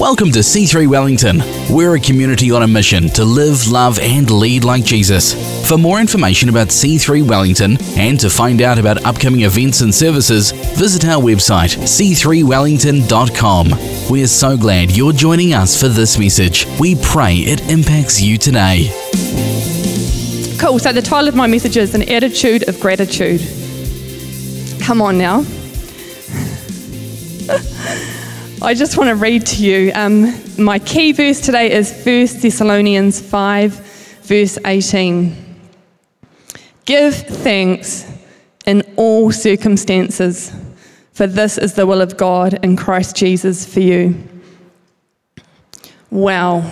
Welcome to C3 Wellington. We're a community on a mission to live, love, and lead like Jesus. For more information about C3 Wellington and to find out about upcoming events and services, visit our website c3wellington.com. We're so glad you're joining us for this message. We pray it impacts you today. Cool. So the title of my message is An Attitude of Gratitude. Come on now. I just want to read to you. Um, my key verse today is 1 Thessalonians 5, verse 18. Give thanks in all circumstances, for this is the will of God in Christ Jesus for you. Wow.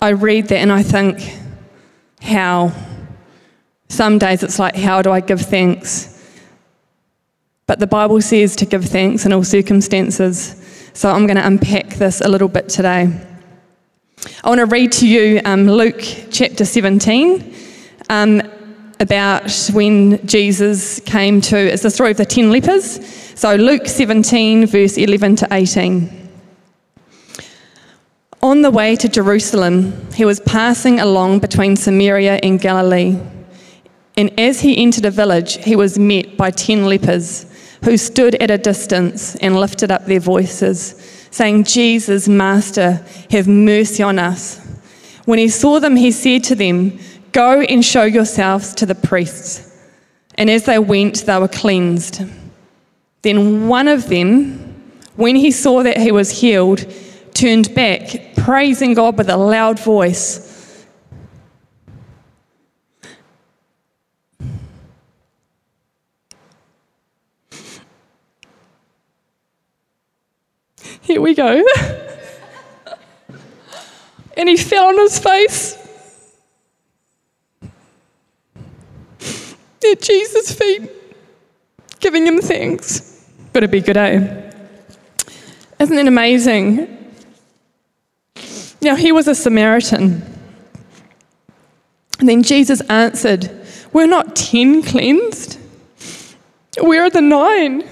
I read that and I think, how? Some days it's like, how do I give thanks? But the Bible says to give thanks in all circumstances. So I'm going to unpack this a little bit today. I want to read to you um, Luke chapter 17 um, about when Jesus came to, it's the story of the 10 lepers. So Luke 17, verse 11 to 18. On the way to Jerusalem, he was passing along between Samaria and Galilee. And as he entered a village, he was met by 10 lepers who stood at a distance and lifted up their voices, saying, Jesus, Master, have mercy on us. When he saw them, he said to them, Go and show yourselves to the priests. And as they went, they were cleansed. Then one of them, when he saw that he was healed, turned back, praising God with a loud voice. Here we go. and he fell on his face at Jesus' feet, giving him thanks. Gotta be good, eh? Isn't it amazing? Now, he was a Samaritan. And then Jesus answered, We're not ten cleansed, where are the nine?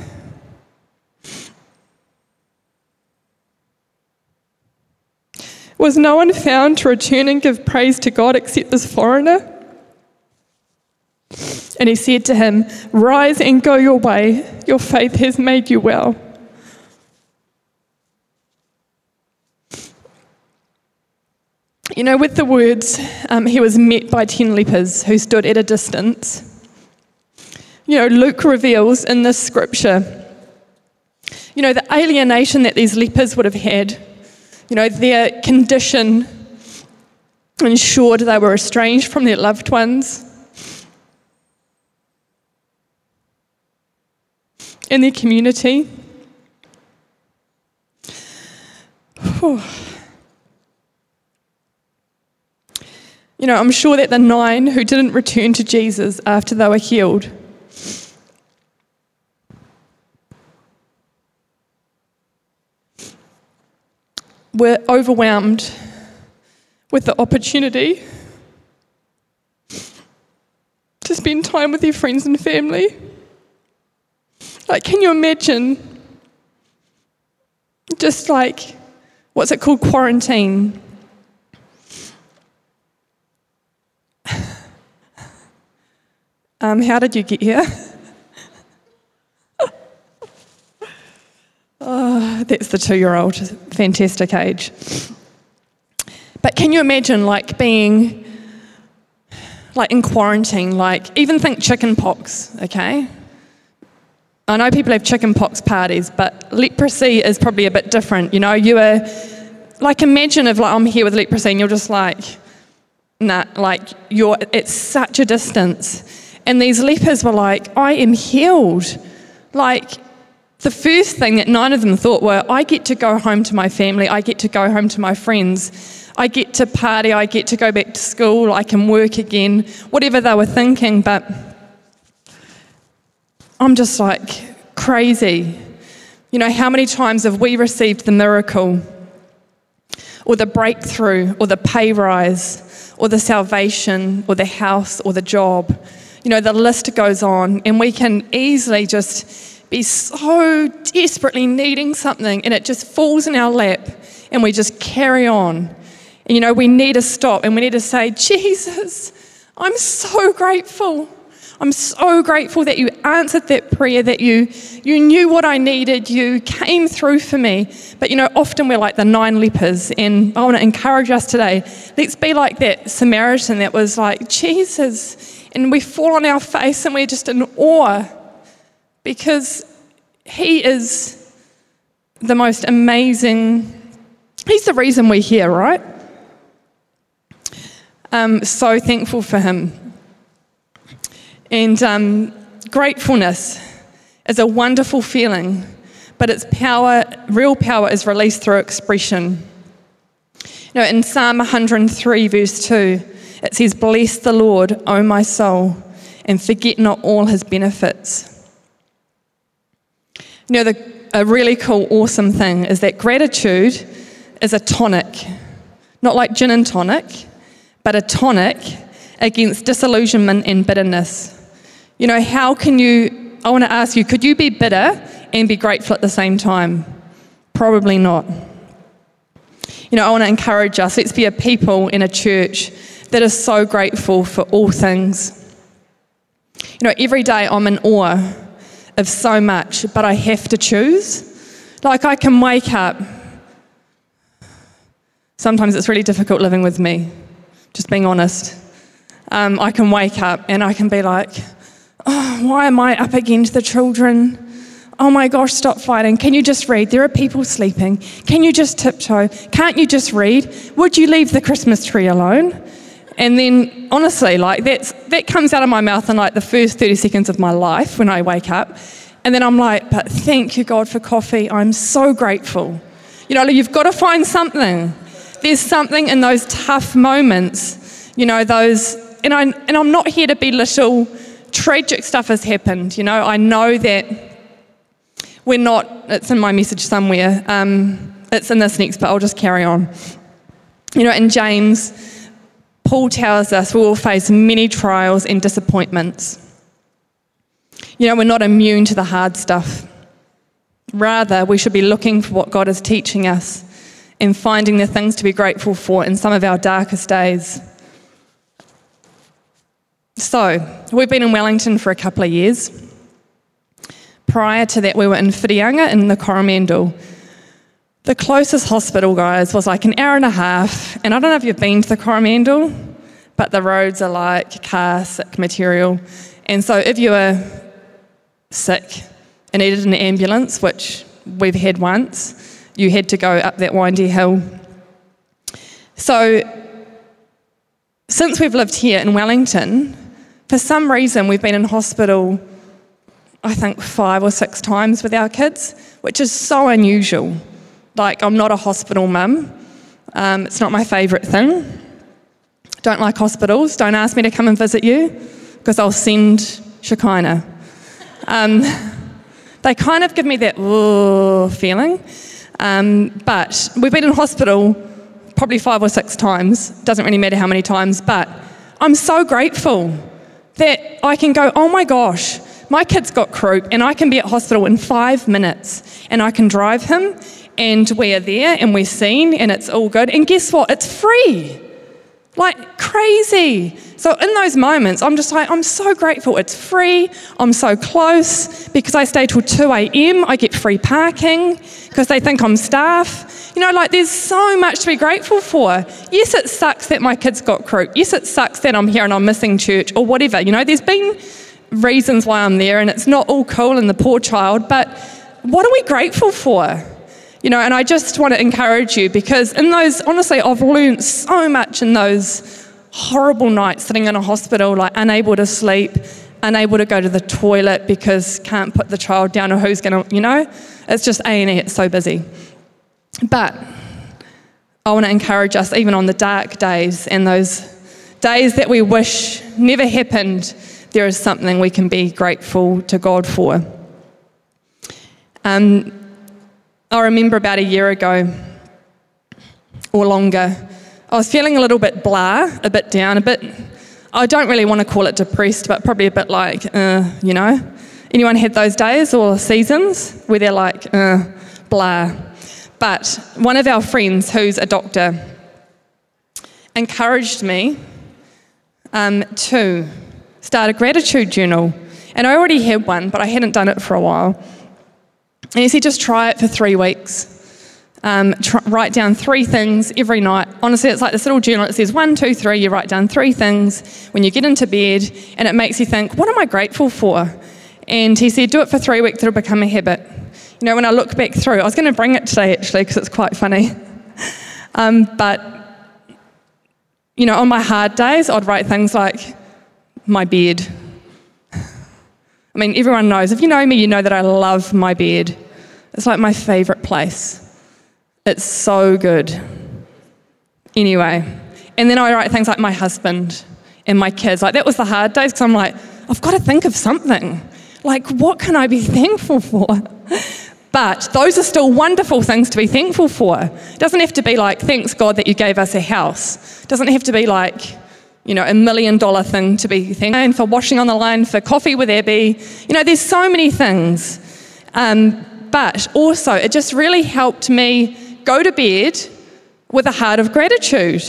Was no one found to return and give praise to God except this foreigner? And he said to him, Rise and go your way. Your faith has made you well. You know, with the words, um, he was met by ten lepers who stood at a distance. You know, Luke reveals in this scripture, you know, the alienation that these lepers would have had you know, their condition ensured they were estranged from their loved ones in their community. Whew. You know, I'm sure that the nine who didn't return to Jesus after they were healed were overwhelmed with the opportunity to spend time with your friends and family. Like, can you imagine just like, what's it called, quarantine? Um, how did you get here? Oh, that's the two year old, fantastic age. But can you imagine like being like in quarantine, like even think chicken pox, okay? I know people have chicken pox parties, but leprosy is probably a bit different. You know, you are like imagine if like I'm here with leprosy and you're just like, nah, like you're at such a distance. And these lepers were like, I am healed. Like the first thing that nine of them thought were, I get to go home to my family, I get to go home to my friends, I get to party, I get to go back to school, I can work again, whatever they were thinking. But I'm just like crazy. You know, how many times have we received the miracle, or the breakthrough, or the pay rise, or the salvation, or the house, or the job? You know, the list goes on, and we can easily just be so desperately needing something and it just falls in our lap and we just carry on. And you know, we need to stop and we need to say, Jesus, I'm so grateful. I'm so grateful that you answered that prayer, that you, you knew what I needed, you came through for me. But you know, often we're like the nine lepers, and I want to encourage us today let's be like that Samaritan that was like, Jesus, and we fall on our face and we're just in awe because he is the most amazing, he's the reason we're here, right? Um, so thankful for him. And um, gratefulness is a wonderful feeling, but its power, real power, is released through expression. You know, in Psalm 103, verse 2, it says, Bless the Lord, O my soul, and forget not all his benefits. You know, the, a really cool, awesome thing is that gratitude is a tonic, not like gin and tonic, but a tonic against disillusionment and bitterness. You know, how can you, I want to ask you, could you be bitter and be grateful at the same time? Probably not. You know, I want to encourage us, let's be a people in a church that is so grateful for all things. You know, every day I'm in awe of so much, but I have to choose. Like, I can wake up. Sometimes it's really difficult living with me, just being honest. Um, I can wake up and I can be like, Oh, why am I up against the children? Oh my gosh, stop fighting. Can you just read? There are people sleeping. Can you just tiptoe? Can't you just read? Would you leave the Christmas tree alone? And then, honestly, like that's, that comes out of my mouth in like the first 30 seconds of my life when I wake up. And then I'm like, but thank you, God, for coffee. I'm so grateful. You know, you've got to find something. There's something in those tough moments, you know, those, and, I, and I'm not here to belittle tragic stuff has happened. You know, I know that we're not, it's in my message somewhere. Um, it's in this next, but I'll just carry on. You know, in James, Paul tells us we will face many trials and disappointments. You know, we're not immune to the hard stuff. Rather, we should be looking for what God is teaching us and finding the things to be grateful for in some of our darkest days. So, we've been in Wellington for a couple of years. Prior to that, we were in Whitianga in the Coromandel. The closest hospital, guys, was like an hour and a half. And I don't know if you've been to the Coromandel, but the roads are like car sick material. And so, if you were sick and needed an ambulance, which we've had once, you had to go up that windy hill. So, since we've lived here in Wellington, for some reason, we've been in hospital, I think, five or six times with our kids, which is so unusual. Like, I'm not a hospital mum, um, it's not my favourite thing. Don't like hospitals. Don't ask me to come and visit you because I'll send Shekinah. Um, they kind of give me that feeling. Um, but we've been in hospital probably five or six times. Doesn't really matter how many times, but I'm so grateful that I can go, oh my gosh, my kid's got croup and I can be at hospital in five minutes and I can drive him and we are there and we're seen and it's all good. And guess what? It's free. Like crazy. So, in those moments, I'm just like, I'm so grateful. It's free. I'm so close because I stay till 2 a.m. I get free parking because they think I'm staff. You know, like there's so much to be grateful for. Yes, it sucks that my kids got croup. Yes, it sucks that I'm here and I'm missing church or whatever. You know, there's been reasons why I'm there and it's not all cool and the poor child, but what are we grateful for? You know, and I just want to encourage you because in those, honestly, I've learned so much in those horrible nights sitting in a hospital, like unable to sleep, unable to go to the toilet because can't put the child down or who's going to, you know, it's just A&E, it's so busy. But I want to encourage us, even on the dark days and those days that we wish never happened, there is something we can be grateful to God for. Um, I remember about a year ago or longer, I was feeling a little bit blah, a bit down, a bit, I don't really want to call it depressed, but probably a bit like, uh, you know, Anyone had those days or seasons where they're like, uh, blah? But one of our friends who's a doctor encouraged me um, to start a gratitude journal. And I already had one, but I hadn't done it for a while. And he said, just try it for three weeks. Um, try, write down three things every night. Honestly, it's like this little journal. It says one, two, three. You write down three things when you get into bed, and it makes you think, what am I grateful for? And he said, do it for three weeks, it'll become a habit. You know, when I look back through, I was going to bring it today actually because it's quite funny. Um, but, you know, on my hard days, I'd write things like my bed. I mean, everyone knows, if you know me, you know that I love my bed. It's like my favourite place. It's so good. Anyway, and then I write things like my husband and my kids. Like, that was the hard days because I'm like, I've got to think of something. Like, what can I be thankful for? But those are still wonderful things to be thankful for. It doesn't have to be like, thanks God that you gave us a house. It doesn't have to be like, you know, a million dollar thing to be thankful and for washing on the line, for coffee with Abby. You know, there's so many things. Um, but also, it just really helped me go to bed with a heart of gratitude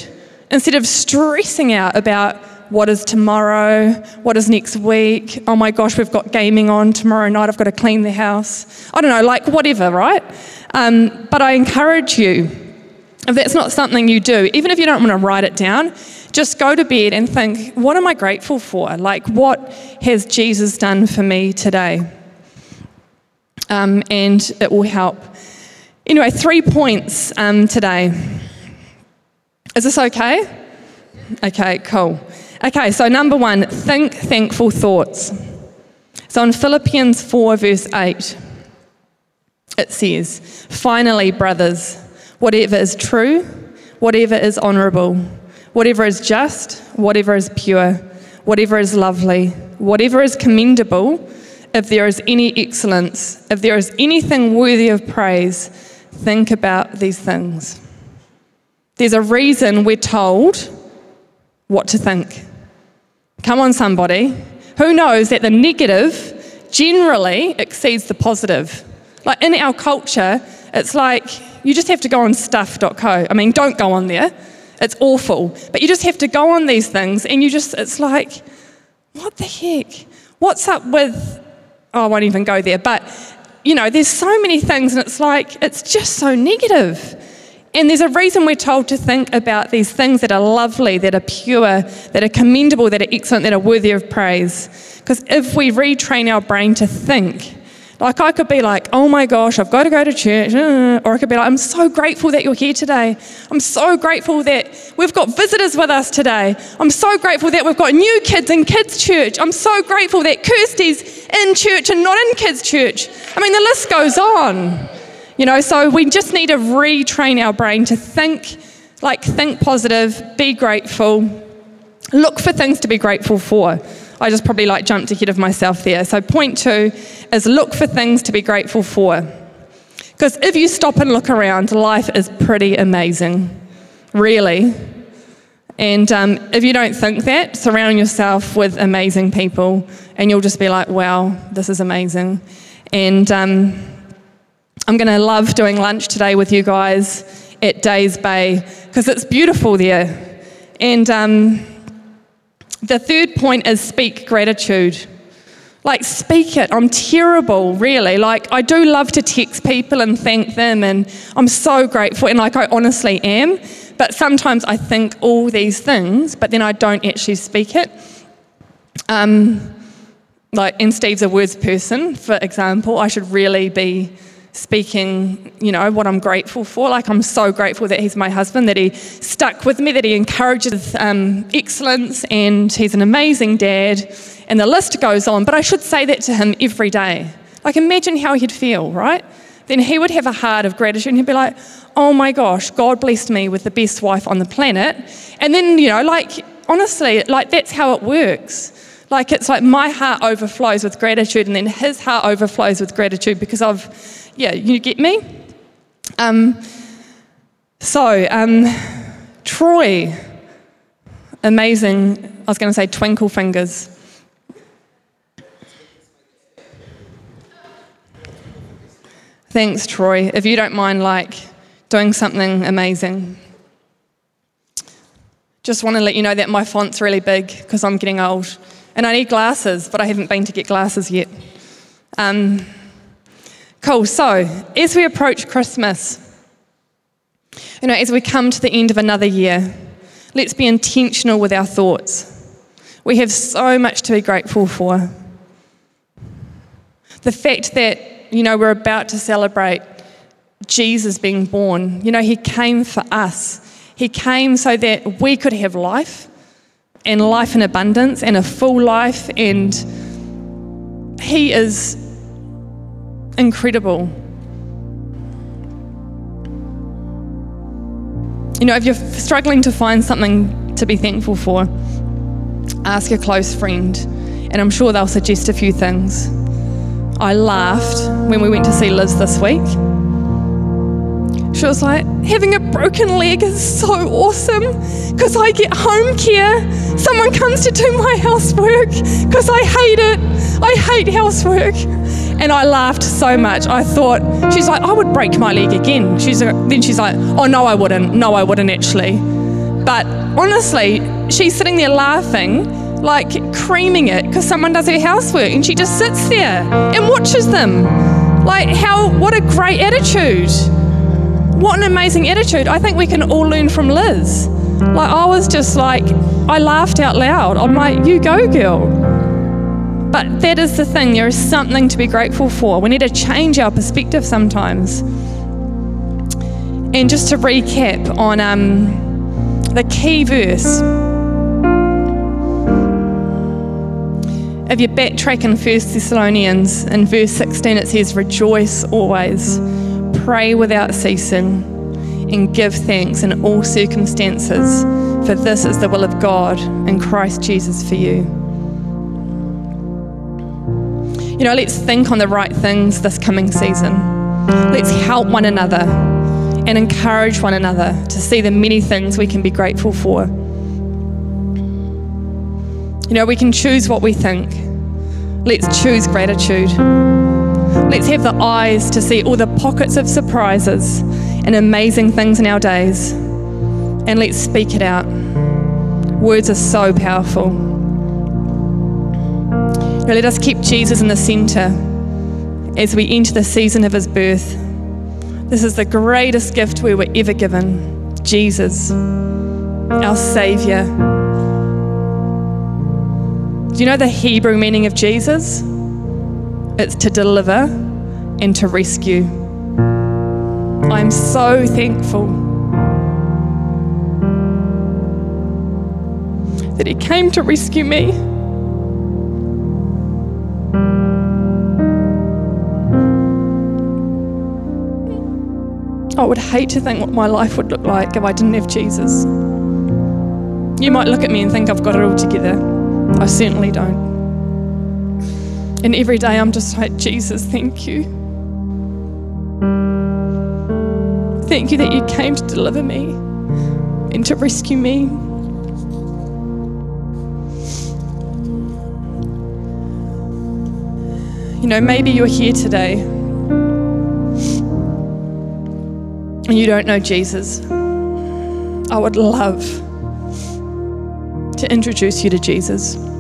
instead of stressing out about what is tomorrow, what is next week, oh my gosh, we've got gaming on tomorrow night, I've got to clean the house. I don't know, like whatever, right? Um, but I encourage you, if that's not something you do, even if you don't want to write it down, just go to bed and think, what am I grateful for? Like, what has Jesus done for me today? Um, and it will help. Anyway, three points um, today. Is this okay? Okay, cool. Okay, so number one, think thankful thoughts. So in Philippians 4, verse 8, it says, Finally, brothers, whatever is true, whatever is honourable, whatever is just, whatever is pure, whatever is lovely, whatever is commendable, if there is any excellence, if there is anything worthy of praise, think about these things. There's a reason we're told what to think. Come on, somebody. Who knows that the negative generally exceeds the positive? Like in our culture, it's like you just have to go on stuff.co. I mean, don't go on there. It's awful. But you just have to go on these things and you just, it's like, what the heck? What's up with, oh, I won't even go there. But, you know, there's so many things and it's like, it's just so negative. And there's a reason we're told to think about these things that are lovely, that are pure, that are commendable, that are excellent, that are worthy of praise. Because if we retrain our brain to think, like I could be like, oh my gosh, I've got to go to church. Uh, or I could be like, I'm so grateful that you're here today. I'm so grateful that we've got visitors with us today. I'm so grateful that we've got new kids in kids' church. I'm so grateful that Kirsty's in church and not in kids' church. I mean, the list goes on. You know, so we just need to retrain our brain to think, like, think positive, be grateful, look for things to be grateful for. I just probably like jumped ahead of myself there. So, point two is look for things to be grateful for. Because if you stop and look around, life is pretty amazing, really. And um, if you don't think that, surround yourself with amazing people, and you'll just be like, wow, this is amazing. And um, I'm going to love doing lunch today with you guys at Days Bay because it's beautiful there. And um, the third point is speak gratitude. Like, speak it. I'm terrible, really. Like, I do love to text people and thank them, and I'm so grateful, and like, I honestly am. But sometimes I think all these things, but then I don't actually speak it. Um, like, and Steve's a words person, for example. I should really be speaking, you know, what I'm grateful for. Like, I'm so grateful that he's my husband, that he stuck with me, that he encourages um, excellence, and he's an amazing dad. And the list goes on. But I should say that to him every day. Like, imagine how he'd feel, right? Then he would have a heart of gratitude and he'd be like, oh my gosh, God blessed me with the best wife on the planet. And then, you know, like, honestly, like, that's how it works. Like, it's like my heart overflows with gratitude, and then his heart overflows with gratitude because of yeah, you get me? Um, so, um, Troy, amazing, I was going to say twinkle fingers. Thanks, Troy. If you don't mind, like, doing something amazing. Just want to let you know that my font's really big because I'm getting old. And I need glasses, but I haven't been to get glasses yet. Um, cool. So, as we approach Christmas, you know, as we come to the end of another year, let's be intentional with our thoughts. We have so much to be grateful for. The fact that, you know, we're about to celebrate Jesus being born. You know, He came for us. He came so that we could have life and life in abundance and a full life. And He is incredible. You know, if you're struggling to find something to be thankful for, ask a close friend, and I'm sure they'll suggest a few things. I laughed when we went to see Liz this week. She was like, having a broken leg is so awesome because I get home care. Someone comes to do my housework because I hate it. I hate housework. And I laughed so much. I thought, she's like, I would break my leg again. She's then she's like, oh, no, I wouldn't. No, I wouldn't actually. But honestly, she's sitting there laughing, like creaming it because someone does her housework and she just sits there and watches them. Like, how, what a great attitude. What an amazing attitude. I think we can all learn from Liz. Like, I was just like, I laughed out loud. I'm like, you go, girl. But that is the thing, there is something to be grateful for. We need to change our perspective sometimes. And just to recap on um, the key verse. If you backtrack in 1 Thessalonians, in verse 16, it says, Rejoice always, pray without ceasing, and give thanks in all circumstances, for this is the will of God in Christ Jesus for you. You know, let's think on the right things this coming season. Let's help one another and encourage one another to see the many things we can be grateful for. You know, we can choose what we think. Let's choose gratitude. Let's have the eyes to see all the pockets of surprises and amazing things in our days. And let's speak it out. Words are so powerful. Now let us keep Jesus in the centre as we enter the season of his birth. This is the greatest gift we were ever given Jesus, our Saviour. Do you know the Hebrew meaning of Jesus? It's to deliver and to rescue. I'm so thankful that He came to rescue me. I would hate to think what my life would look like if I didn't have Jesus. You might look at me and think I've got it all together. I certainly don't. And every day I'm just like, Jesus, thank you. Thank you that you came to deliver me and to rescue me. You know, maybe you're here today and you don't know Jesus, I would love to introduce you to Jesus.